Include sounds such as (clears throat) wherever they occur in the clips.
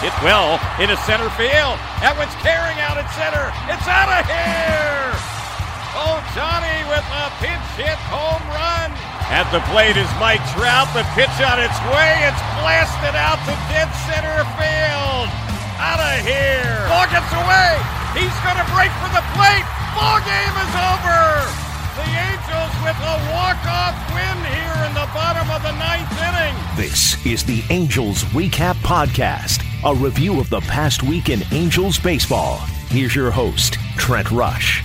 hit well into center field. That one's carrying out at center. It's out of here. Ohtani with a pinch hit home run. At the plate is Mike Trout. The pitch on its way. It's blasted out to dead center field. Out of here. Ball gets away. He's going to break for the plate. Ball game is over. The Angels with a walk-off win here in the bottom of the ninth inning. This is the Angels Recap Podcast, a review of the past week in Angels baseball. Here's your host, Trent Rush.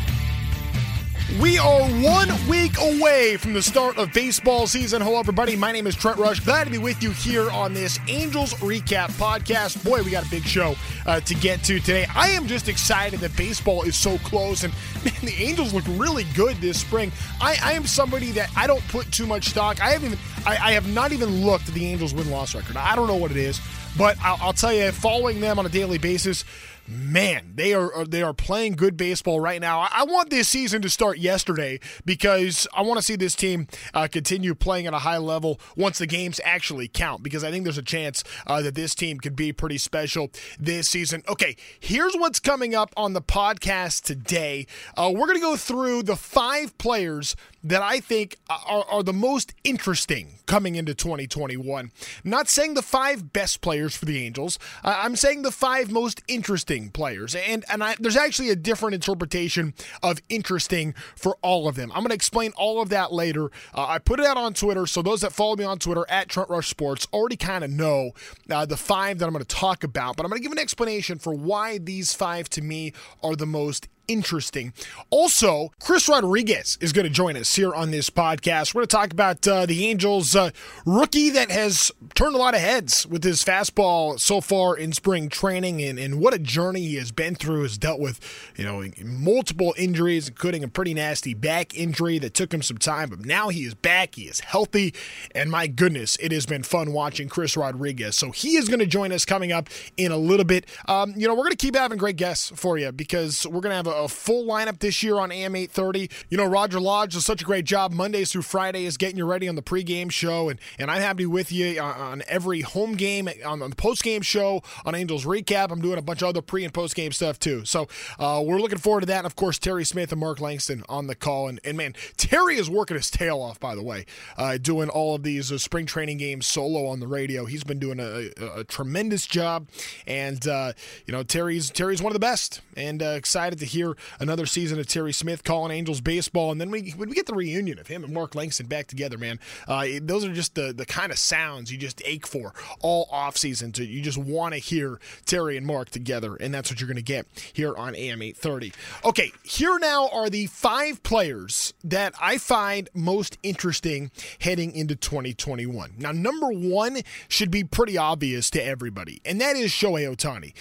We are one week away from the start of baseball season. Hello, everybody. My name is Trent Rush. Glad to be with you here on this Angels Recap podcast. Boy, we got a big show uh, to get to today. I am just excited that baseball is so close, and (laughs) man, the Angels look really good this spring. I, I am somebody that I don't put too much stock. I haven't even, I, I have not even looked at the Angels win loss record. I don't know what it is, but I'll, I'll tell you, following them on a daily basis man, they are they are playing good baseball right now. I want this season to start yesterday because I want to see this team uh, continue playing at a high level once the games actually count. Because I think there's a chance uh, that this team could be pretty special this season. Okay, here's what's coming up on the podcast today. Uh, we're gonna go through the five players that I think are, are the most interesting coming into 2021. not saying the five best players for the Angels. Uh, I'm saying the five most interesting players. And and I, there's actually a different interpretation of interesting for all of them. I'm going to explain all of that later. Uh, I put it out on Twitter, so those that follow me on Twitter at Trent Rush Sports already kind of know uh, the five that I'm going to talk about. But I'm going to give an explanation for why these five to me are the most interesting. Also, Chris Rodriguez is going to join us here on this podcast. We're going to talk about uh, the Angels uh, rookie that has turned a lot of heads with his fastball so far in spring training and, and what a journey he has been through, has dealt with, you know, multiple injuries, including a pretty nasty back injury that took him some time, but now he is back, he is healthy, and my goodness, it has been fun watching Chris Rodriguez. So he is going to join us coming up in a little bit. Um, you know, we're going to keep having great guests for you because we're going to have a a full lineup this year on AM 830. You know, Roger Lodge does such a great job Mondays through Fridays getting you ready on the pregame show, and, and I'm happy with you on, on every home game, on, on the postgame show, on Angels Recap. I'm doing a bunch of other pre and postgame stuff too. So uh, we're looking forward to that. And of course, Terry Smith and Mark Langston on the call. And, and man, Terry is working his tail off, by the way, uh, doing all of these uh, spring training games solo on the radio. He's been doing a, a, a tremendous job. And, uh, you know, Terry's, Terry's one of the best. And uh, excited to hear another season of Terry Smith calling Angels baseball, and then we when we get the reunion of him and Mark Langston back together, man, uh, those are just the the kind of sounds you just ache for all off season. To you just want to hear Terry and Mark together, and that's what you're going to get here on AM 830. Okay, here now are the five players that I find most interesting heading into 2021. Now, number one should be pretty obvious to everybody, and that is Shohei Ohtani.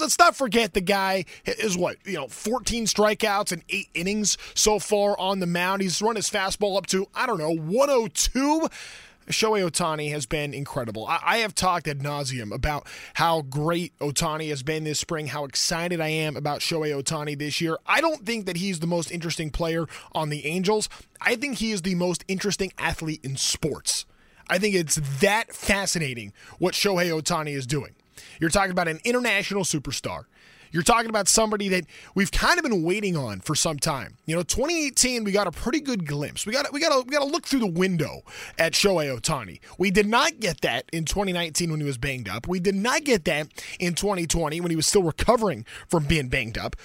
Let's not forget the guy is what you know, 14 strikeouts and eight innings so far on the mound. He's run his fastball up to, I don't know, 102. Shohei Ohtani has been incredible. I, I, have talked ad nauseum about how great Ohtani has been this spring, how excited I am about Shohei Ohtani this year. I don't think that he's the most interesting player on the Angels. I think he is the most interesting athlete in sports. I think it's that fascinating what Shohei Ohtani is doing. You're talking about an international superstar. You're talking about somebody that we've kind of been waiting on for some time. You know, 2018 we got a pretty good glimpse. We got we got we got to look through the window at Shohei Ohtani. We did not get that in 2019 when he was banged up. We did not get that in 2020 when he was still recovering from being banged up.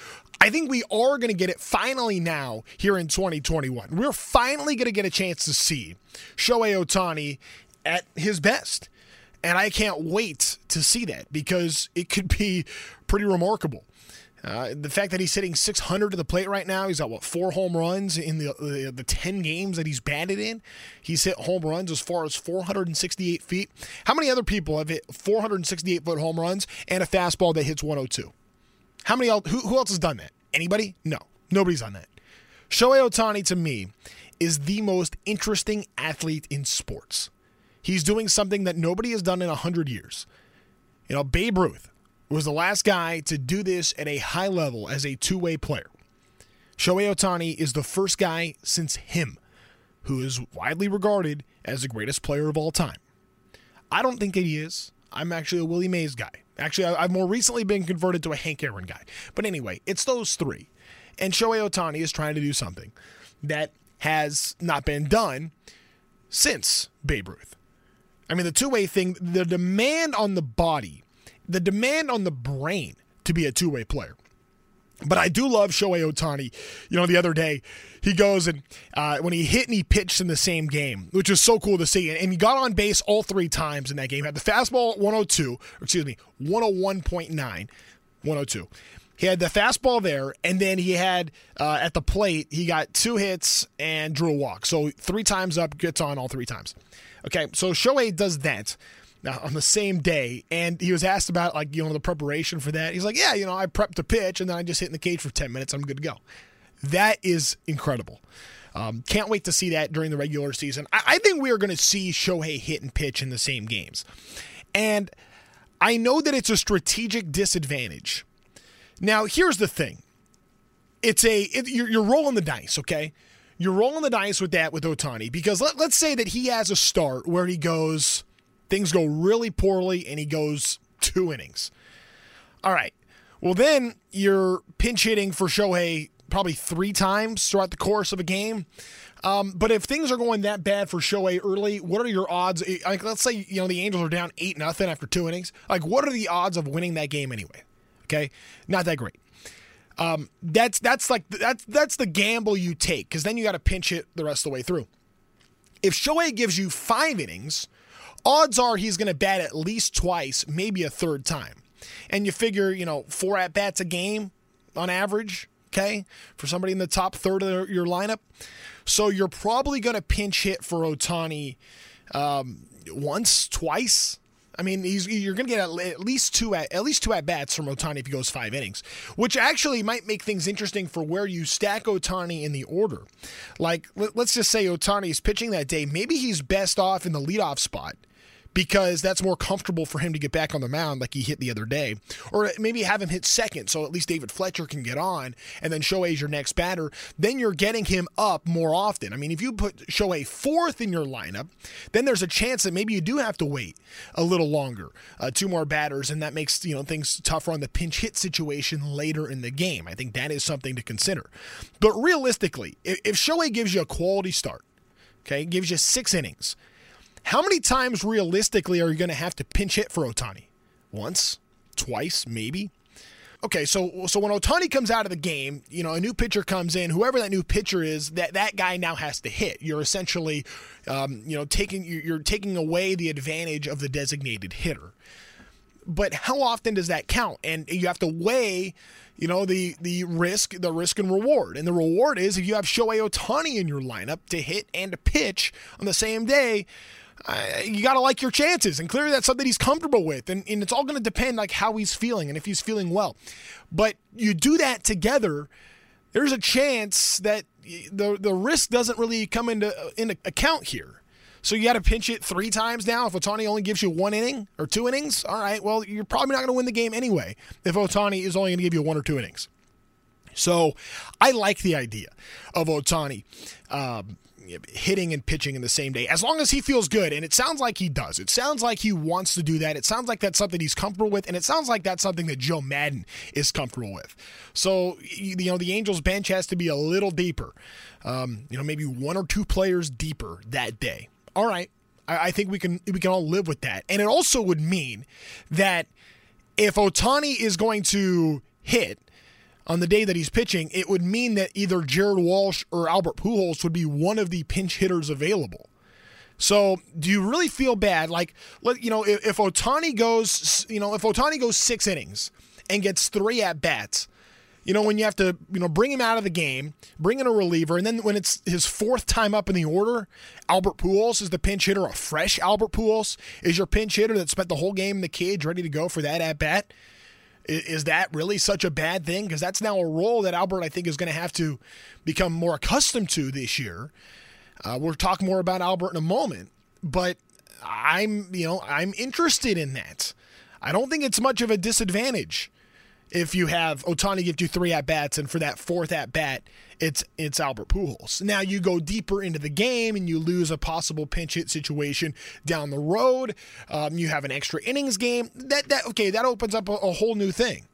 I think we are going to get it finally now here in 2021. We're finally going to get a chance to see Shohei Ohtani at his best. And I can't wait to see that because it could be pretty remarkable. Uh, the fact that he's hitting 600 to the plate right now, he's got what four home runs in the, the, the 10 games that he's batted in. He's hit home runs as far as 468 feet. How many other people have hit 468 foot home runs and a fastball that hits 102? How many? Who, who else has done that? Anybody? No, nobody's done that. Shohei Ohtani to me is the most interesting athlete in sports. He's doing something that nobody has done in 100 years. You know, Babe Ruth was the last guy to do this at a high level as a two way player. Shohei Ohtani is the first guy since him who is widely regarded as the greatest player of all time. I don't think he is. I'm actually a Willie Mays guy. Actually, I've more recently been converted to a Hank Aaron guy. But anyway, it's those three. And Shohei Ohtani is trying to do something that has not been done since Babe Ruth. I mean, the two way thing, the demand on the body, the demand on the brain to be a two way player. But I do love Shohei Ohtani. You know, the other day, he goes and uh, when he hit and he pitched in the same game, which was so cool to see. And he got on base all three times in that game. He had the fastball at 102, excuse me, 101.9, 102. He had the fastball there, and then he had uh, at the plate, he got two hits and drew a walk. So three times up, gets on all three times. Okay, so Shohei does that uh, on the same day, and he was asked about like you know the preparation for that. He's like, yeah, you know, I prepped a pitch, and then I just hit in the cage for ten minutes. I'm good to go. That is incredible. Um, can't wait to see that during the regular season. I, I think we are going to see Shohei hit and pitch in the same games, and I know that it's a strategic disadvantage now, here's the thing. It's a it, you're, you're rolling the dice, okay? You're rolling the dice with that with Ohtani because let, let's say that he has a start where he goes, things go really poorly and he goes two innings. All right. Well, then you're pinch hitting for Shohei probably three times throughout the course of a game. Um, but if things are going that bad for Shohei early, what are your odds? Like, let's say you know the Angels are down eight nothing after two innings. Like, what are the odds of winning that game anyway? Okay, not that great. Um, that's that's like that's that's the gamble you take because then you got to pinch it the rest of the way through. If Shohei gives you five innings, odds are he's going to bat at least twice, maybe a third time. And you figure, you know, four at bats a game on average, okay, for somebody in the top third of your lineup. So you're probably going to pinch hit for Ohtani um, once, twice, I mean, you're going to get at least two at, at least two at bats from Ohtani if he goes five innings, which actually might make things interesting for where you stack Ohtani in the order. Like, let's just say Ohtani is pitching that day, maybe he's best off in the leadoff spot because that's more comfortable for him to get back on the mound like he hit the other day. Or maybe have him hit second so at least David Fletcher can get on and then Shohei's your next batter. Then you're getting him up more often. I mean, if you put Shohei fourth in your lineup, then there's a chance that maybe you do have to wait a little longer, uh, two more batters, and that makes you know things tougher on the pinch hit situation later in the game. I think that is something to consider. But realistically, if, if Shohei gives you a quality start, okay, gives you six innings, how many times realistically are you going to have to pinch hit for Ohtani? Once, twice, maybe. Okay, so so when Ohtani comes out of the game, you know a new pitcher comes in. Whoever that new pitcher is, that that guy now has to hit. You're essentially, um, you know, taking you're taking away the advantage of the designated hitter. But how often does that count? And you have to weigh, you know, the the risk, the risk and reward. And the reward is if you have Shohei Ohtani in your lineup to hit and to pitch on the same day uh, you got to like your chances. And clearly that's something he's comfortable with. And, and it's all going to depend like how he's feeling and if he's feeling well. But you do that together, there's a chance that the the risk doesn't really come into into account here. So you got to pinch it three times now. If Ohtani only gives you one inning or two innings, all right, well, you're probably not going to win the game anyway if Ohtani is only going to give you one or two innings. So I like the idea of Ohtani um, hitting and pitching in the same day as long as he feels good. And it sounds like he does. It sounds like he wants to do that. It sounds like that's something he's comfortable with. And it sounds like that's something that Joe Maddon is comfortable with. So you know the angels bench has to be a little deeper. Um, you know maybe one or two players deeper that day. All right. I, I think we can we can all live with that. And it also would mean that if Ohtani is going to hit on the day that he's pitching, it would mean that either Jared Walsh or Albert Pujols would be one of the pinch hitters available. So, do you really feel bad? Like, you know, if, if Ohtani goes, you know, if Ohtani goes six innings and gets three at bats, you know, when you have to, you know, bring him out of the game, bring in a reliever, and then when it's his fourth time up in the order, Albert Pujols is the pinch hitter. A fresh Albert Pujols is your pinch hitter that spent the whole game in the cage, ready to go for that at bat. Is that really such a bad thing? Because that's now a role that Albert, I think, is going to have to become more accustomed to this year. Uh, we'll talk more about Albert in a moment, but I'm, you know, I'm interested in that. I don't think it's much of a disadvantage. If you have Ohtani give you three at bats, and for that fourth at bat, it's it's Albert Pujols. Now you go deeper into the game and you lose a possible pinch hit situation down the road. Um, you have an extra innings game. That that okay, that opens up a, a whole new thing.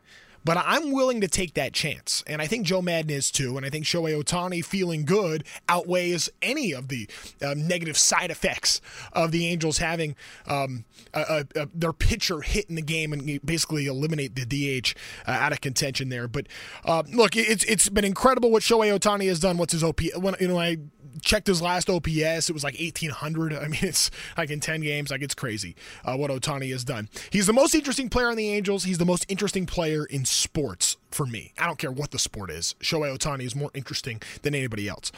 But I'm willing to take that chance. And I think Joe Maddon is too. And I think Shohei Ohtani feeling good outweighs any of the um, negative side effects of the Angels having um, a, a, a, their pitcher hit in the game and basically eliminate the DH uh, out of contention there. But uh, look, it's it's been incredible what Shohei Ohtani has done. What's his OP? When you know I checked his last OPS. It was like 1800. I mean, it's like in 10 games, like it's crazy uh, what Ohtani has done. He's the most interesting player on the Angels. He's the most interesting player in sports for me. I don't care what the sport is. Shohei Ohtani is more interesting than anybody else.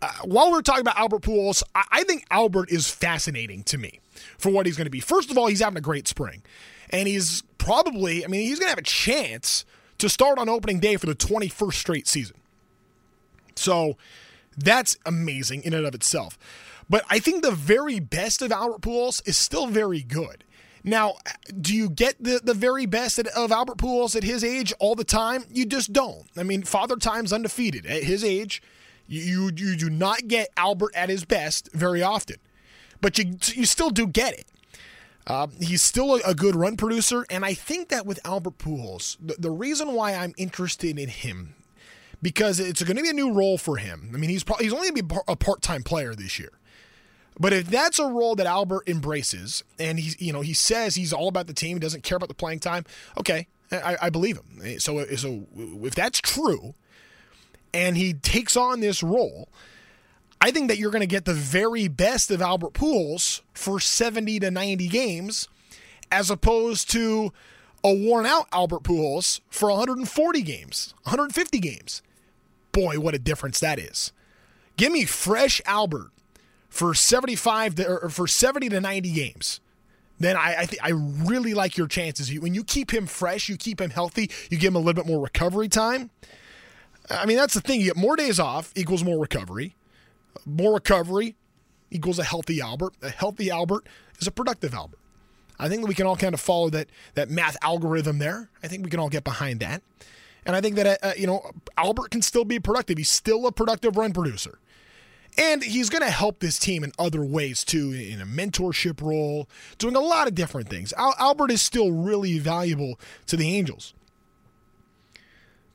Uh, while we're talking about Albert Pujols, I-, I think Albert is fascinating to me for what he's going to be. First of all, he's having a great spring. And he's probably, I mean, he's going to have a chance to start on opening day for the 21st straight season. So, that's amazing in and of itself. But I think the very best of Albert Pujols is still very good. Now, do you get the, the very best of Albert Pujols at his age all the time? You just don't. I mean, Father Time's undefeated. At his age, you, you do not get Albert at his best very often. But you, you still do get it. Uh, he's still a, a, good run producer, and I think that with Albert Pujols, the, the reason why I'm interested in him because it's going to be a new role for him. I mean, he's probably, he's only going to be a part-time player this year. But if that's a role that Albert embraces, and he's you know he says he's all about the team, he doesn't care about the playing time. Okay, I, I believe him. Eh, so eh, so if that's true, and he takes on this role, I think that you're going to get the very best of Albert Pujols for 70 to 90 games, as opposed to a worn out Albert Pujols for 140 games, 150 games boy, what a difference that is. Give me fresh Albert for 75 to, or for 70 to 90 games. Then I I, th- I really like your chances. When you keep him fresh, you keep him healthy, you give him a little bit more recovery time. I mean, that's the thing. You get more days off equals more recovery. More recovery equals a healthy Albert. A healthy Albert is a productive Albert. I think that we can all kind of follow that that math algorithm there. I think we can all get behind that. And I think that, uh, you know, Albert can still be productive. He's still a productive run producer. And he's going to help this team in other ways too, in a mentorship role, doing a lot of different things. Al- Albert is still really valuable to the Angels.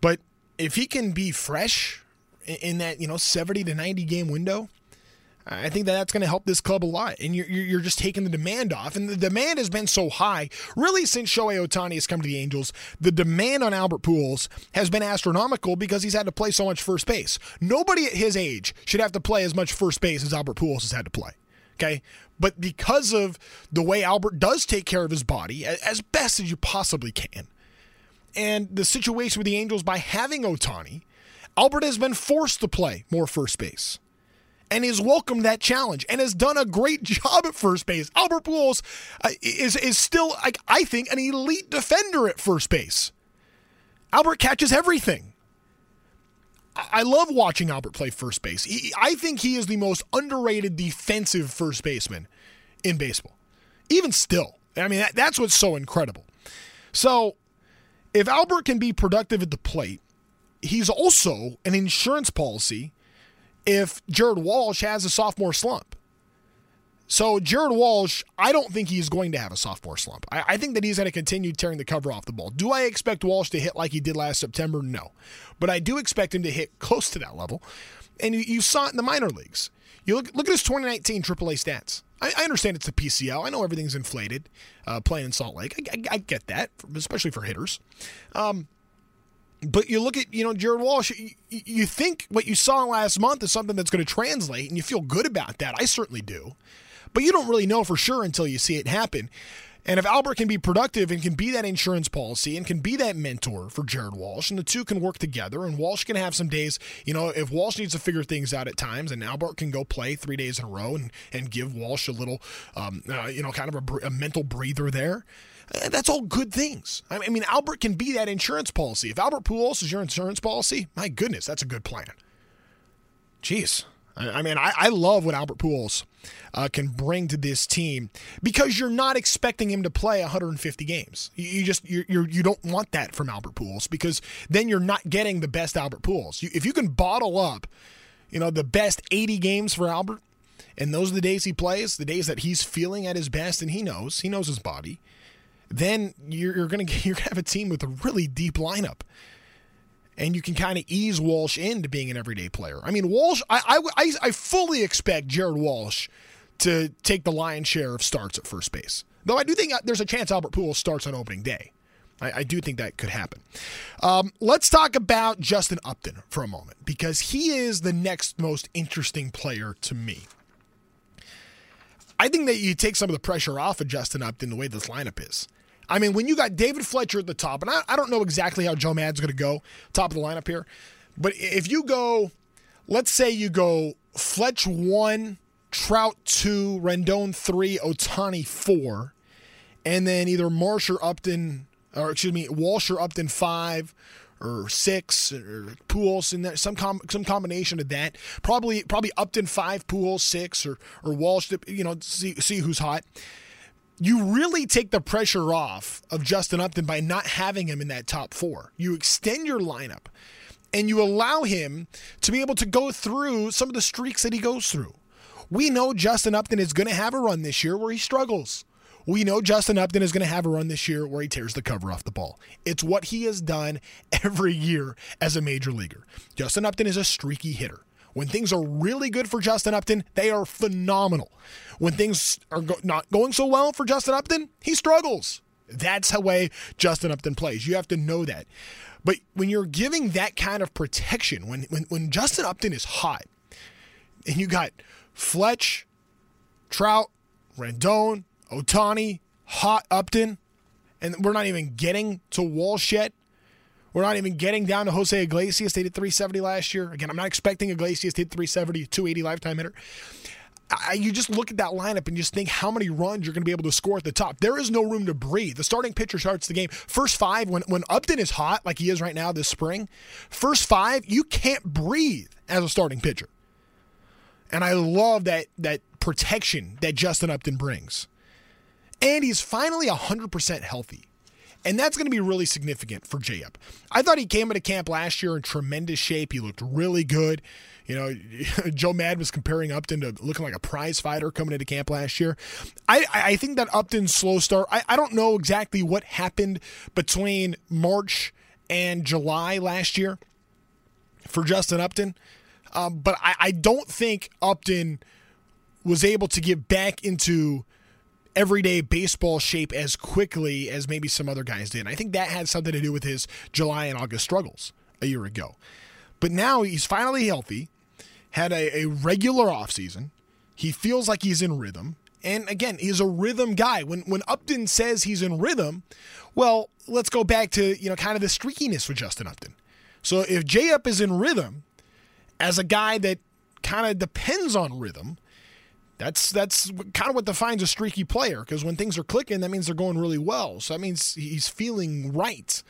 But if he can be fresh in that, you know, 70 to 90 game window, I think that that's going to help this club a lot. And you're, you're just taking the demand off. And the demand has been so high, really, since Shohei Ohtani has come to the Angels. The demand on Albert Pujols has been astronomical because he's had to play so much first base. Nobody at his age should have to play as much first base as Albert Pujols has had to play. Okay. But because of the way Albert does take care of his body as best as you possibly can, and the situation with the Angels by having Ohtani, Albert has been forced to play more first base and has welcomed that challenge and has done a great (laughs) job at first base. Albert Pujols uh, is is still, like, I think, an elite defender at first base. Albert catches everything. I love watching Albert play first base. He, I think he is the most underrated defensive first baseman in baseball. Even still, I mean, that, that's what's so incredible. So, if Albert can be productive at the plate, he's also an insurance policy if Jared Walsh has a sophomore slump. So Jared Walsh, I don't think he's going to have a sophomore slump. I, I, think that he's going to continue tearing the cover off the ball. Do I expect Walsh to hit like he did last September? No, but I do expect him to hit close to that level. And you, you saw it in the minor leagues. You look look at his 2019 AAA stats. I, I understand it's the PCL. I know everything's inflated uh, playing in Salt Lake. I, I, I, get that, especially for hitters. Um, but you look at, you know, Jared Walsh, you, think what you saw last month is something that's going to translate, and you feel good about that. I certainly do. But you don't really know for sure until you see it happen. And if Albert can be productive and can be that insurance policy and can be that mentor for Jared Walsh, and the two can work together, and Walsh can have some days, you know, if Walsh needs to figure things out at times, and Albert can go play three days in a row and, and give Walsh a little, um, uh, you know, kind of a, a mental breather there, that's all good things. I mean, Albert can be that insurance policy. If Albert Pujols is your insurance policy, my goodness, that's a good plan. Jeez, I, mean, I, I, love what Albert Pujols uh, can bring to this team because you're not expecting him to play 150 games. You, you just you're, you're, you don't want that from Albert Pujols because then you're not getting the best Albert Pujols. You, if you can bottle up, you know, the best 80 games for Albert, and those are the days he plays, the days that he's feeling at his best, and he knows he knows his body. Then you're, you're gonna (laughs) you're gonna have a team with a really deep lineup and you can kind of ease Walsh into being an everyday player. I mean, Walsh, I, I, I fully expect Jared Walsh to take the lion's share of starts at first base. Though I do think uh, there's a chance Albert Pujols starts on opening day. I, I do think that could happen. Um, let's talk about Justin Upton for a moment because he is the next most interesting player to me. I think that you take some of the pressure off of Justin Upton the way this lineup is. I mean, when you got David Fletcher at the top, and I, I don't know exactly how Joe Mad's going to go top of the lineup here, but if you go, let's say you go Fletch one, Trout two, Rendon three, Ohtani four, and then either Marsh or Upton, or excuse me, Walsh or Upton five, or six, or Pujols in there, some com- some combination of that. Probably probably Upton five, Pujols six, or or Walsh. You know, see see who's hot you really take the pressure off of Justin Upton by not having him in that top four. You extend your lineup and you allow him to be able to go through some of the streaks that he goes through. We know Justin Upton is going to have a run this year where he struggles. We know Justin Upton is going to have a run this year where he tears the cover off the ball. It's what he has done (laughs) every year as a major leaguer. Justin Upton is a streaky hitter. When things are really good for Justin Upton, they are phenomenal. When things are go- not going so well for Justin Upton, he struggles. That's the way Justin Upton plays. You have to know that. But when you're giving that kind of protection, when when, when Justin Upton is hot, and you got Fletch, Trout, Rendon, Ohtani, hot Upton, and we're not even getting to Walsh yet. We're not even getting down to Jose Iglesias. They did 370 last year. Again, I'm not expecting Iglesias to hit 370, 280 lifetime hitter. I, you just look at that lineup and just think how many runs you're going to be able to score at the top. There is no room to breathe. The starting pitcher starts the game. First five, when, when Upton is hot, like he is right now this spring, first five, you can't breathe as a starting pitcher. And I love that that protection that Justin Upton brings. And he's finally 100% healthy. And that's going to be really significant for J-Up. I thought he came into camp last year in tremendous shape. He looked really good. You know, (laughs) Joe Mad was comparing Upton to looking like a prize fighter coming into camp last year. I, I think that Upton's slow start, I, I don't know exactly what happened between March and July last year for Justin Upton. Um, but I, I don't think Upton was able to get back into everyday baseball shape as quickly as maybe some other guys did. I think that had something to do with his July and August struggles a year ago. But now he's finally healthy, had a, a regular offseason. He feels like he's in rhythm. And again, he's a rhythm guy. When when Upton says he's in rhythm, well, let's go back to, you know, kind of the streakiness with Justin Upton. So if J Up is in rhythm as a guy that kind of depends on rhythm, that's that's kind of what defines a streaky player because when things are clicking, that means they're going really well. So that means he's feeling right.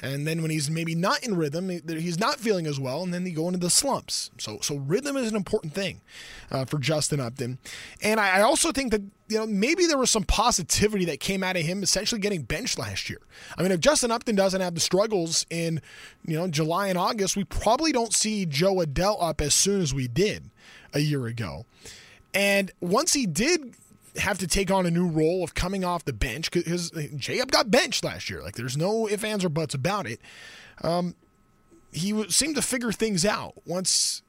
And then when he's maybe not in rhythm, he's not feeling as well, and then they go into the slumps. So, so rhythm is an important thing uh, for Justin Upton. And I, I also think that you know maybe there was some positivity that came out of him essentially getting benched last year. I mean, if Justin Upton doesn't have the struggles in you know July and August, we probably don't see Jo Adell up as soon as we did a year ago. And once he did have to take on a new role of coming off the bench, because J-Up got benched last year. Like, there's no ifs, ands, or buts about it. Um, he seemed to figure things out once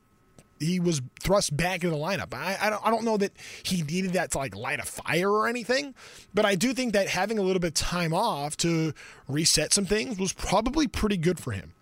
he was thrust back into the lineup. I, I, don't, I don't know that he needed that to like light a fire or anything, but I do think that having a little bit of time off to reset some things was probably pretty good for him.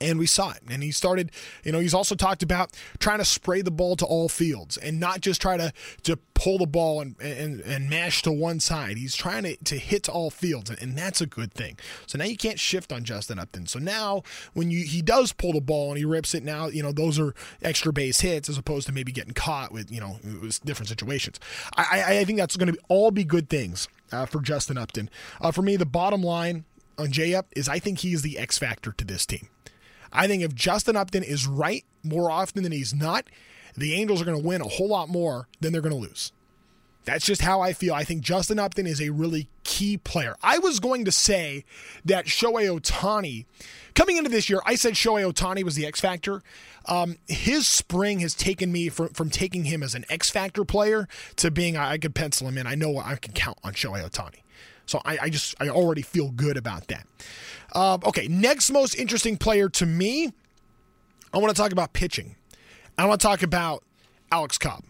And we saw it. And he started, you know, he's also talked about trying to spray the ball to all fields and not just try to, to pull the ball and, and, and mash to one side. He's trying to, to hit all fields, and, and that's a good thing. So now you can't shift on Justin Upton. So now when you he does pull the ball and he rips it, now, you know, those are extra base hits as opposed to maybe getting caught with, you know, different situations. I, I think that's going to all be good things uh, for Justin Upton. Uh, for me, the bottom line on J Up is I think he is the X factor to this team. I think if Justin Upton is right more often than he's not, the Angels are going to win a whole lot more than they're going to lose. That's just how I feel. I think Justin Upton is a really key player. I was going to say that Shohei Ohtani, coming into this year, I said Shohei Ohtani was the X factor. Um, his spring has taken me from, from taking him as an X factor player to being I could pencil him in. I know I can count on Shohei Ohtani. So I, I just I already feel good about that. Uh, okay, next most interesting player to me, I want to talk about pitching. I want to talk about Alex Cobb.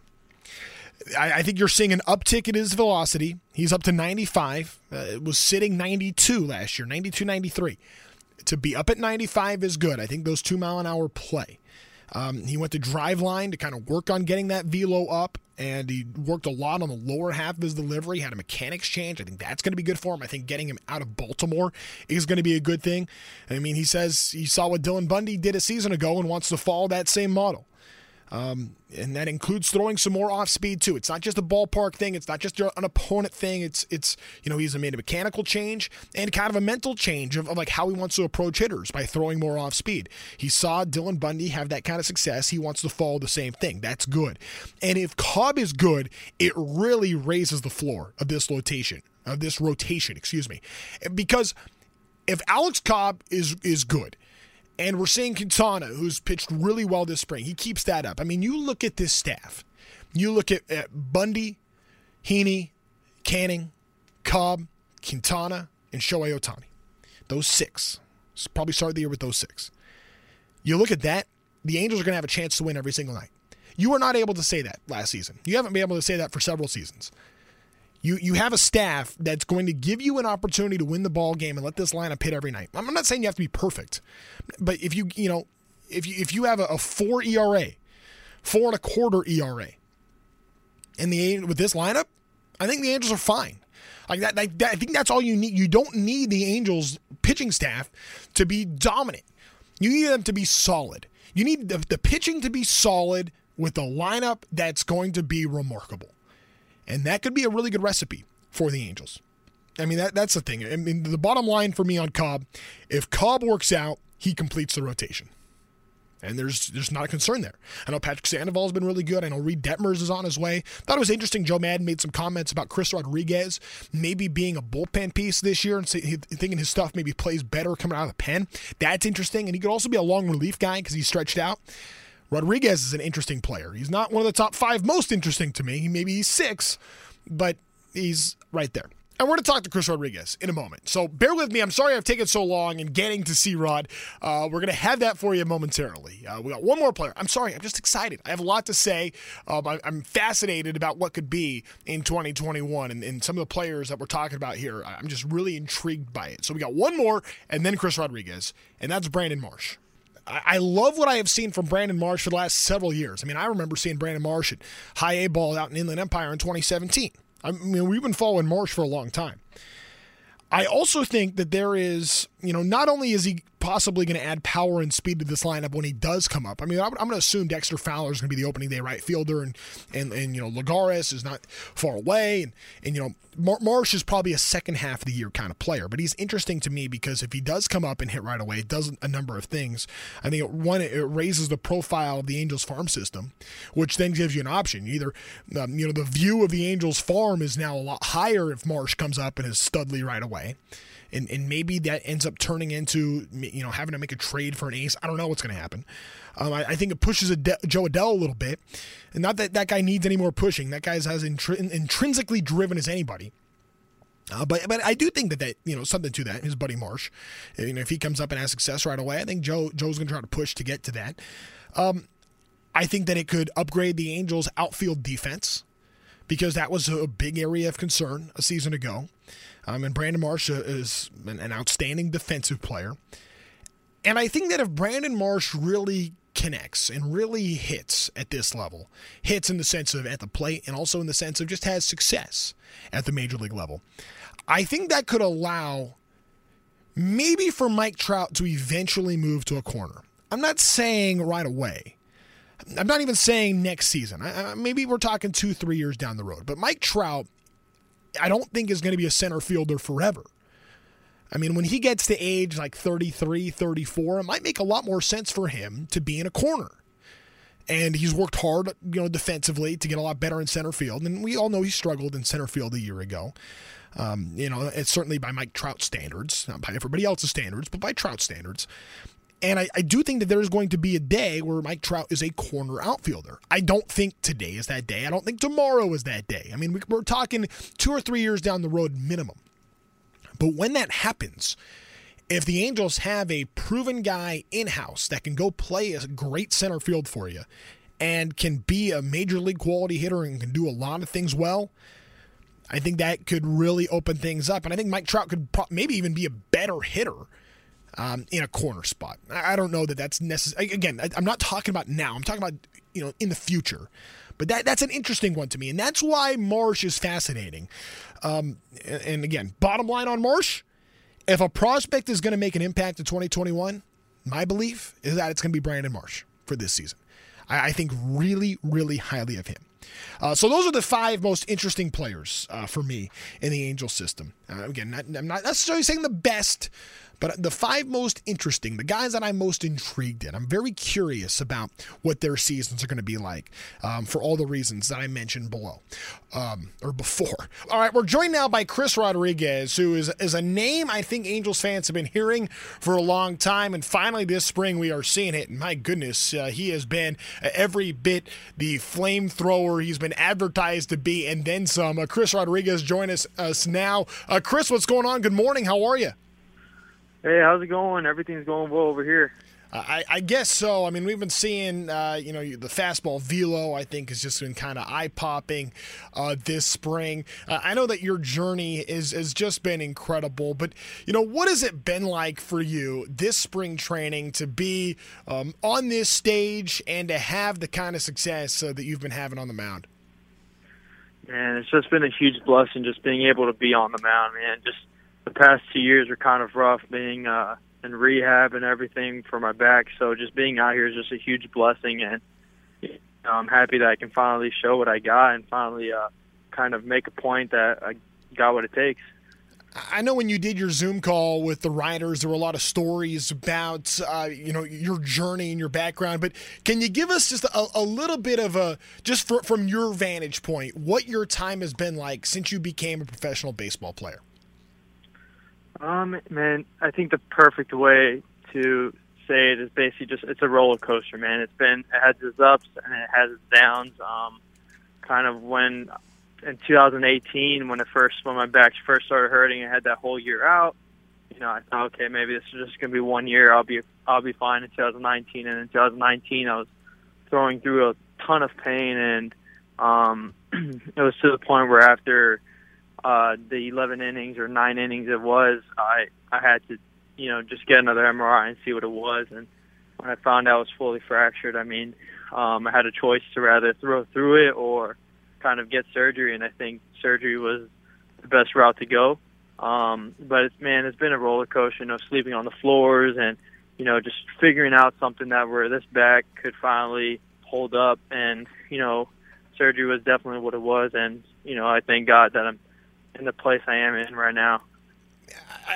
I, I, think you're seeing an uptick in his velocity. He's up to 95. Uh, was sitting 92 last year, 92, 93. To be up at 95 is good. I think those two mile an hour play. Um, he went to Driveline to kind of work on getting that velo up, and he worked a lot on the lower half of his delivery. Had a mechanics change. I think that's going to be good for him. I think getting him out of Baltimore is going to be a good thing. I mean, he says he saw what Dylan Bundy did a season ago and wants to follow that same model. Um, and that includes throwing some more off speed too. It's not just a ballpark thing. It's not just an opponent thing. It's it's you know he's made a mechanical change and kind of a mental change of, of like how he wants to approach hitters by throwing more off speed. He saw Dylan Bundy have that kind of success. He wants to follow the same thing. That's good. And if Cobb is good, it really raises the floor of this rotation of this rotation. Excuse me, because if Alex Cobb is is good and we're seeing Quintana, who's pitched really well this spring. He keeps that up. I mean, you look at this staff. You look at, at Bundy, Heaney, Canning, Cobb, Quintana, and Shohei Ohtani. Those six. Probably start the year with those six. You look at that, the Angels are going to have a chance to win every single night. You were not able to say that last season. You haven't been able to say that for several seasons. You you have a staff that's going to give you an opportunity to win the ball game and let this lineup hit every night. I'm not saying you have to be perfect, but if you you know if you if you have a, a four ERA, four and a quarter ERA, in the with this lineup, I think the Angels are fine. Like that, like that, I think that's all you need. You don't need the Angels pitching staff to be dominant. You need them to be solid. You need the, the pitching to be solid with a lineup that's going to be remarkable. And that could be a really good recipe for the Angels. I mean, that, that's the thing. I mean, the bottom line for me on Cobb, if Cobb works out, he completes the rotation. And there's there's not a concern there. I know Patrick Sandoval's been really good. I know Reid Detmers is on his way. Thought it was interesting. Joe Maddon made some comments about Chris Rodriguez maybe being a bullpen piece this year and thinking his stuff maybe plays better coming out of the pen. That's interesting. And he could also be a long relief guy because he's stretched out. Rodriguez is an interesting player. He's not one of the top five most interesting to me. Maybe he's six, but he's right there. And we're going to talk to Chris Rodriguez in a moment. So bear with me. I'm sorry I've taken so long in getting to C-Rod. Uh, we're going to have that for you momentarily. Uh, we got one more player. I'm sorry. I'm just excited. I have a lot to say. Um, I, am fascinated about what could be in 2021 and, and, some of the players that we're talking about here. I'm just really intrigued by it. So we got one more and then Chris Rodriguez, and that's Brandon Marsh. I love what I have seen from Brandon Marsh for the last several years. I mean, I remember seeing Brandon Marsh at high A ball out in Inland Empire in 2017. I mean, we've been following Marsh for a long time. I also think that there is, you know, not only is he possibly going to add power and speed to this lineup when he does come up. I mean, I'm, going to assume Dexter Fowler is going to be the opening day right fielder, and and and you know, Lagares is not far away, and and you know, Mar- Marsh is probably a second half of the year kind of player. But he's interesting to me because if he does come up and hit right away, it does a number of things. I think it, one, it raises the profile of the Angels farm system, which then gives you an option. Either, um, you know, the view of the Angels farm is now a lot higher if Marsh comes up and is Studley right away and and maybe that ends up turning into you know having to make a trade for an ace. I don't know what's going to happen. Um, I, I, think it pushes Ade- Jo Adell a little bit, and not that that guy needs any more pushing. That guy's as intri- intrinsically driven as anybody. Uh, but but I do think that that you know something to that. His buddy Marsh, you know, if he comes up and has success right away, I think Joe Joe's going to try to push to get to that. Um, I think that it could upgrade the Angels' outfield defense because that was a big area of concern a season ago. Um, and Brandon Marsh is an, an outstanding defensive player. And I think that if Brandon Marsh really connects and really hits at this level, hits in the sense of at the plate and also in the sense of just has success at the major league level, I think that could allow maybe for Mike Trout to eventually move to a corner. I'm not saying right away. I'm not even saying next season. I, maybe we're talking two, three years down the road. But Mike Trout I don't think is going to be a center fielder forever. I mean, when he gets to age like 33, 34, it might make a lot more sense for him to be in a corner. and he's worked hard, you know, defensively to get a lot better in center field. And we all know he struggled in center field a year ago. Um, you know, it's certainly by Mike Trout standards, not by everybody else's standards, but by Trout standards. And I, I, do think that there's going to be a day where Mike Trout is a corner outfielder. I don't think today is that day. I don't think tomorrow is that day. I mean, we're talking two or three years down the road minimum. But when that happens, if the Angels have a proven guy in house that can go play a great center field for you and can be a major league quality hitter and can do a lot of things well, I think that could really open things up. And I think Mike Trout could maybe even be a better hitter um, in a corner spot. I, don't know that that's necessary. Again, I'm not talking about now. I'm talking about you know in the future. But that that's an interesting one to me, and that's why Marsh is fascinating. Um, and, and again, bottom line on Marsh, if a prospect is going to make an impact in 2021, my belief is that it's going to be Brandon Marsh for this season. I, I think really, really highly of him. Uh, so those are the five most interesting players uh, for me in the Angel system. Uh, again, not, I'm not necessarily saying the best, but the five most interesting, the guys that I'm most intrigued in, I'm very curious about what their seasons are going to be like um, for all the reasons that I mentioned below um, or before. (laughs) All right, we're joined now by Chris Rodriguez, who is, is a name I think Angels fans have been hearing for a long time. And finally, this spring, we are seeing it. And my goodness, uh, he has been every bit the flamethrower he's been advertised to be, and then some. Uh, Chris Rodriguez join us, us now. Uh, Chris, what's going on? Good morning. How are you? Hey, how's it going? Everything's going well over here. I, I, guess so. I mean, we've been seeing, uh, you know, the fastball velo. I think has just been kind of eye popping uh, this spring. Uh, I know that your journey is has just been incredible, but you know, what has it been like for you this spring training to be um, on this stage and to have the kind of success uh, that you've been having on the mound? Man, it's just been a huge blessing just being able to be on the mound, man. Just the past two years are kind of rough being uh, in rehab and everything for my back. So just being out here is just a huge blessing, and you know, I'm happy that I can finally show what I got and finally uh, kind of make a point that I got what it takes. I know when you did your Zoom call with the writers, there were a lot of stories about uh, you know your journey and your background. But can you give us just a, a little bit of a just for, from your vantage point, what your time has been like since you became a professional baseball player? Um, man, I think the perfect way to say it is basically just it's a roller coaster, man. It's been it has its ups and it has its downs. Um, kind of when in 2018 when it first when my back first started hurting, I had that whole year out. You know, I thought, okay, maybe this is just gonna be one year. I'll be I'll be fine in 2019. And in 2019, I was throwing through a ton of pain, and um, (clears throat) it was to the point where after uh, the 11 innings or nine innings it was, I I had to, you know, just get another MRI and see what it was. And when I found out it was fully fractured, I mean, um, I had a choice to rather throw through it or kind of get surgery. And I think surgery was the best route to go. Um, but it's, man, it's been a roller coaster. You know, sleeping on the floors and you know just figuring out something that where this back could finally hold up. And you know, surgery was definitely what it was. And you know, I thank God that I'm in the place I am in right now.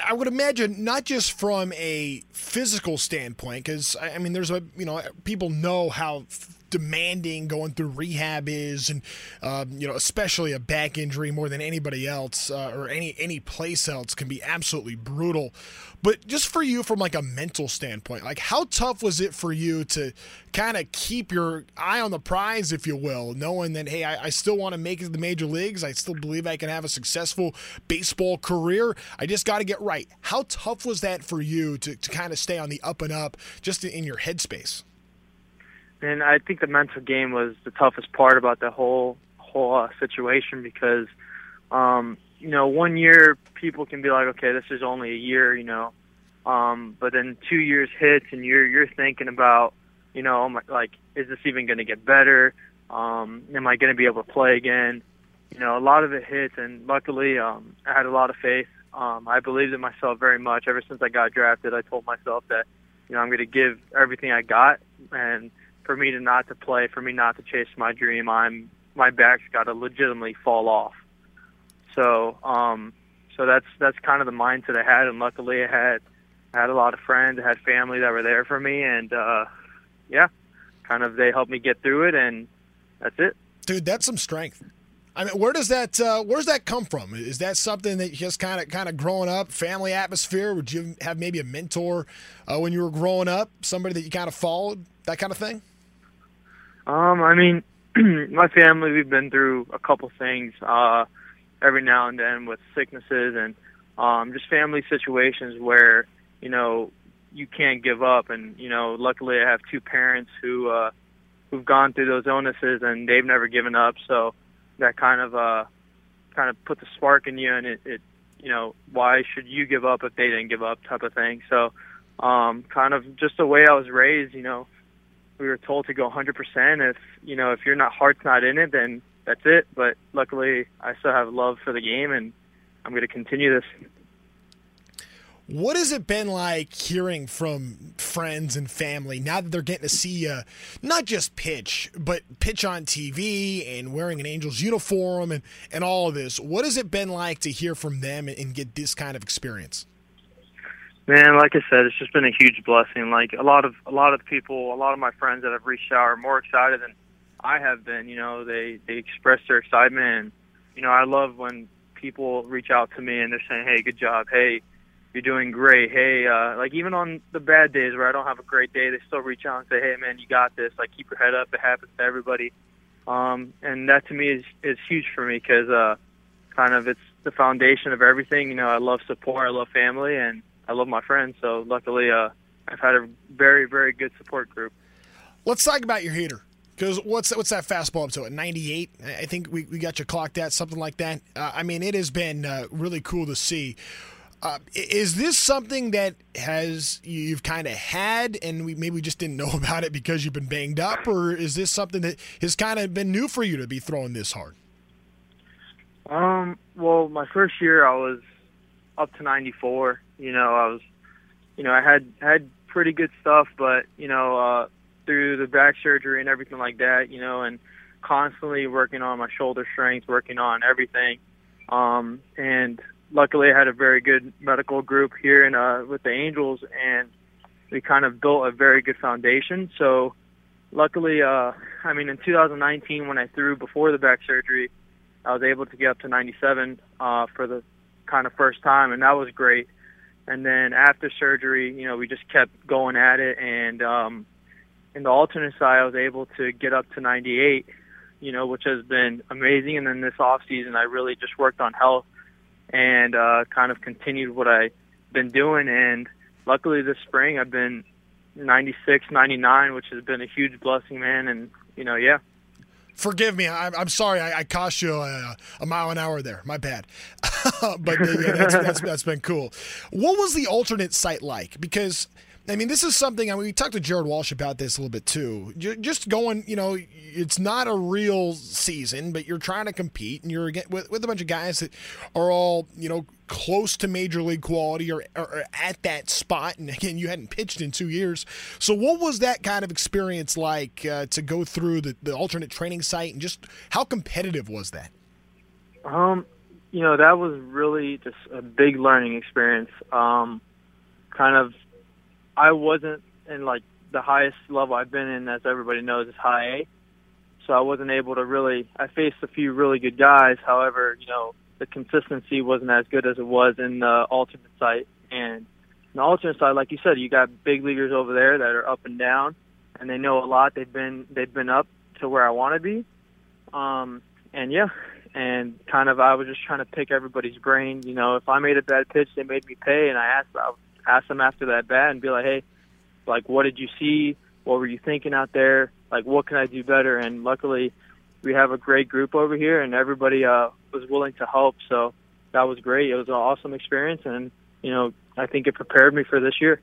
I would imagine not just from a physical standpoint, because I mean, there's a you know people know how demanding going through rehab is, and um, you know, especially a back injury more than anybody else uh, or any any place else can be absolutely brutal. But just for you, from like a mental standpoint, like how tough was it for you to kind of keep your eye on the prize, if you will, knowing that hey, I, I still want to make it to the major leagues. I still believe I can have a successful baseball career. I just got to get right. How tough was that for you to, to kind of stay on the up and up, just in your headspace? And I think the mental game was the toughest part about the whole whole uh, situation because, um, you know, one year people can be like, okay, this is only a year, you know, um, but then two years hits and you're you're thinking about, you know, like, is this even going to get better? Um, am I going to be able to play again? You know, a lot of it hits, and luckily, um, I had a lot of faith. Um, I believed in myself very much. Ever since I got drafted, I told myself that, you know, I'm going to give everything I got, and for me to not to play, for me not to chase my dream, I'm my back's got to legitimately fall off. So, um, so that's that's kind of the mindset I had, and luckily I had I had a lot of friends, I had family that were there for me, and uh, yeah, kind of they helped me get through it, and that's it. Dude, that's some strength. I mean, where does that uh, where does that come from? Is that something that just kind of kind of growing up, family atmosphere? Would you have maybe a mentor uh, when you were growing up, somebody that you kind of followed, that kind of thing? Um, I mean, (clears throat) my family we've been through a couple things uh, every now and then with sicknesses and um, just family situations where you know you can't give up, and you know, luckily I have two parents who uh, who've gone through those illnesses and they've never given up, so that kind of uh, kind of put the spark in you, and it, it you know why should you give up if they didn't give up type of thing. So um, kind of just the way I was raised, you know, we were told to go 100%. If you know if your not heart's not in it, then that's it. But luckily, I still have love for the game, and I'm going to continue this. What has it been like hearing from friends and family now that they're getting to see you not just pitch, but pitch on TV and wearing an Angels uniform and, and all of this? What has it been like to hear from them and get this kind of experience? Man, like I said, it's just been a huge blessing. Like a lot of a lot of people, a lot of my friends that I've reached out are more excited than I have been. You know, they they express their excitement. And, you know, I love when people reach out to me and they're saying, "Hey, good job. Hey, you're doing great. Hey, uh, like even on the bad days where I don't have a great day, they still reach out and say, "Hey, man, you got this. Like, keep your head up. It happens to everybody." Um, and that to me is is huge for me because uh, kind of it's the foundation of everything. You know, I love support, I love family, and I love my friends. So luckily, uh, I've had a very very good support group. Let's talk about your heater. Because what's what's that fastball up to? At 98, I think we, we got you clocked at something like that. Uh, I mean, it has been uh, really cool to see. Uh, is this something that has you've kind of had, and we maybe just didn't know (laughs) about it because you've been banged up, or is this something that has kind of been new for you to be throwing this hard? Um. Well, my first year I was up to 94. You know, I was, you know, I had had pretty good stuff, but you know, uh, through the back surgery and everything like that, you know, and constantly working on my shoulder strength, working on everything, um, and luckily I had a very good medical group here in uh, with the Angels, and we kind of built a very good foundation. So luckily, uh, I mean, in 2019 when I threw before the back surgery, I was able to get up to 97 uh, for the kind of first time, and that was great. And then after surgery, you know, we just kept going at it, and um, in the alternate site, I was able to get up to 98, you know, which has been amazing. And then this off season, I really just worked on health and uh, kind of continued what I've been doing. And luckily this spring I've been 96, 99, which has been a huge blessing, man. And, you know, yeah. Forgive me. I'm, I'm sorry. I, I cost you a, a, mile an hour there. My bad. (laughs) but yeah, that's, that's, that's been cool. What was the alternate site like? Because – I mean, this is something. I mean, we talked to Jared Walsh about this a little bit too. Just going, you know, it's not a real season, but you're trying to compete, and you're with, with a bunch of guys that are all, you know, close to major league quality or, or, at that spot. And again, you hadn't pitched in two years. So, what was that kind of experience like uh, to go through the, the alternate training site, and just how competitive was that? Um, you know, that was really just a big learning experience. Um, kind of I wasn't in like the highest level I've been in, as everybody knows, is high A. So I wasn't able to really. I faced a few really good guys. However, you know, the consistency wasn't as good as it was in the alternate site. And the alternate site, like you said, you got big leaguers over there that are up and down, and they know a lot. They've been they've been up to where I want to be. Um, and yeah, and kind of I was just trying to pick everybody's brain. You know, if I made a bad pitch, they made me pay, and I asked I ask them after that bat and be like, hey, like, what did you see? What were you thinking out there? Like, what can I do better? And luckily, we have a great group over here, and everybody uh, was willing to help. So that was great. It was an awesome experience, and you know, I think it prepared me for this year.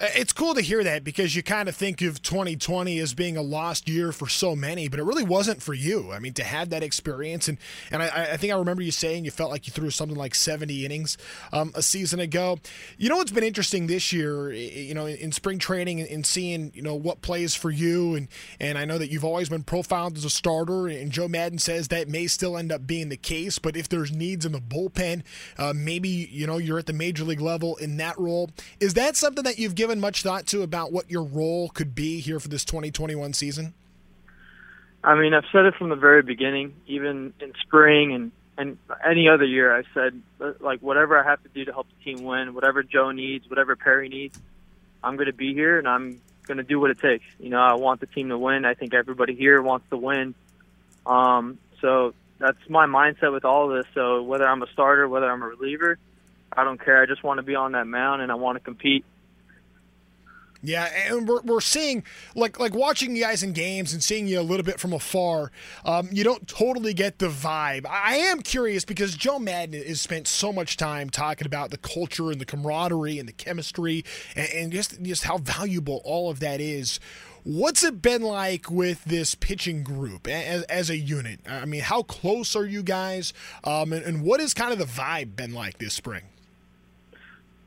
Uh, it's cool to hear that because you kind of think of 2020 as being a lost year for so many, but it really wasn't for you. I mean, to have that experience, and and I, I think I remember you saying you felt like you threw something like 70 innings um, a season ago. You know what's been interesting this year, you know, in spring training and seeing you know what plays for you, and and I know that you've always been profiled as a starter, and Joe Maddon says that may still end up being the case, but if there's needs in the bullpen, uh, maybe you know you're at the major league level in that role. Is that something that you've given given much thought to about what your role could be here for this 2021 season? I mean, I've said it from the very beginning, even in spring and and any other year. I said like whatever I have to do to help the team win, whatever Joe needs, whatever Perry needs, I'm going to be here and I'm going to do what it takes. You know, I want the team to win. I think everybody here wants to win. Um, so that's my mindset with all of this. So whether I'm a starter, whether I'm a reliever, I don't care. I just want to be on that mound and I want to compete. Yeah, and we're, we're seeing like like watching you guys in games and seeing you a little bit from afar. Um, you don't totally get the vibe. I am curious because Joe Maddon has spent so much time talking about the culture and the camaraderie and the chemistry and, and just just how valuable all of that is. What's it been like with this pitching group as, as a unit? I mean, how close are you guys? Um, and, and what has kind of the vibe been like this spring?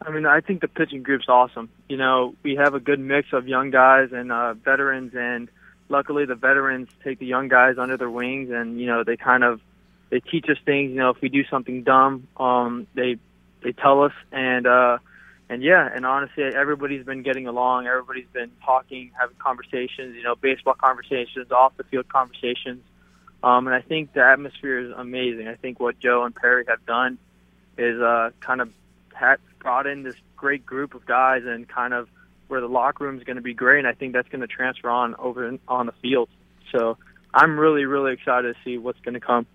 I mean, I think the pitching group's awesome. You know, we have a good mix of young guys and uh, veterans, and luckily the veterans take the young guys under their wings, and you know they kind of they teach us things. You know, if we do something dumb, um, they they tell us, and uh, and yeah, and honestly, everybody's been getting along. Everybody's been talking, having conversations. You know, baseball conversations, off the field conversations. Um, and I think the atmosphere is amazing. I think what Joe and Perry have done is uh, kind of had brought in this great group of guys and kind of where the locker room is going to be great. And I think that's going to transfer on over on the field. So I'm really, really excited to see what's going to come.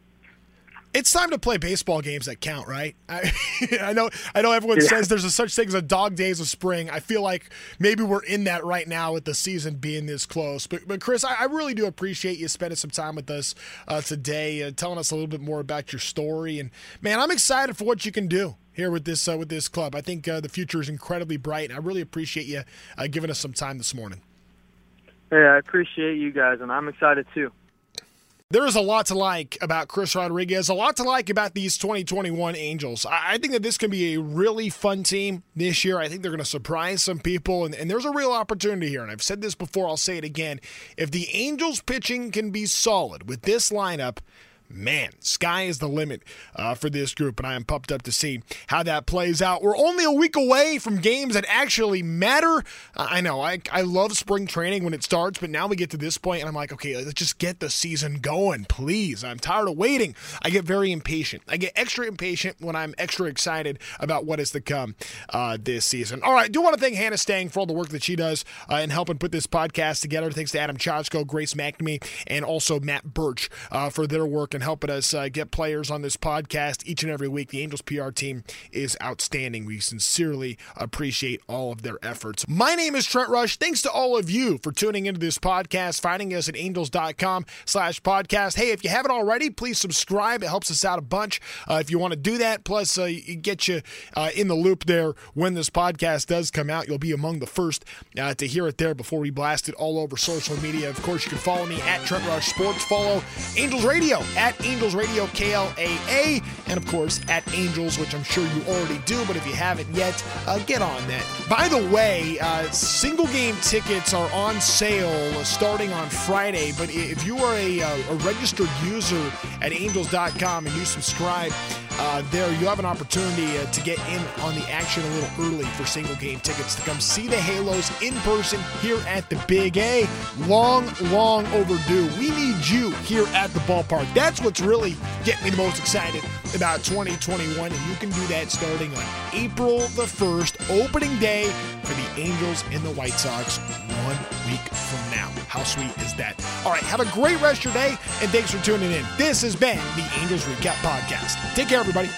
It's time to play baseball games that count, right? I, (laughs) I know, I know. Everyone yeah. says there's a such thing as a dog days of spring. I feel like maybe we're in that right now with the season being this close. But, but Chris, I, I really do appreciate you spending some time with us uh, today, uh, telling us a little bit more about your story. And man, I'm excited for what you can do here with this uh, with this club. I think uh, the future is incredibly bright. and I really appreciate you uh, giving us some time this morning. Hey, I appreciate you guys, and I'm excited too. There is a lot to like about Chris Rodriguez, a lot to like about these 2021 Angels. I think that this can be a really fun team this year. I think they're going to surprise some people, and, and, there's a real opportunity here. And I've said this before, I'll say it again. If the Angels pitching can be solid with this lineup, man, sky is the limit uh, for this group, and I am pumped up to see how that plays out. We're only a week away from games that actually matter. I know, I, I love spring training when it starts, but now we get to this point, and I'm like, okay, let's just get the season going, please. I'm tired of waiting. I get very impatient. I get extra impatient when I'm extra excited about what is to come uh, this season. All right, do want to thank Hannah Stang for all the work that she does uh, in helping put this podcast together. Thanks to Adam Chodzko, Grace McNamee, and also Matt Birch uh, for their work and helping us uh, get players on this podcast each and every week. The Angels PR team is outstanding. We sincerely appreciate all of their efforts. My name is Trent Rush. Thanks to all of you for tuning into this podcast, finding us at angels.com slash podcast. Hey, if you haven't already, please subscribe. It helps us out a bunch. Uh, if you want to do that, plus uh, get you uh, in the loop there when this podcast does come out. You'll be among the first uh, to hear it there before we blast it all over social media. Of course, you can follow me at Trent Rush Sports. Follow Angels Radio at at Angels Radio KLAA, and of course at Angels, which I'm sure you already do, but if you haven't yet, uh, get on that. By the way, uh, single game tickets are on sale starting on Friday, but if you are a, uh, a registered user at angels.com and you subscribe, uh, there you have an opportunity uh, to get in on the action a little early for single game tickets to come see the Halos in person here at the Big A. Long, long overdue. We need you here at the ballpark. That's what's really getting me the most excited about 2021, and you can do that starting on April the 1st, opening day for the Angels and the White Sox one week from now. How sweet is that? All right, have a great rest of your day, and thanks for tuning in. This has been the Angels Recap Podcast. Take care, everybody.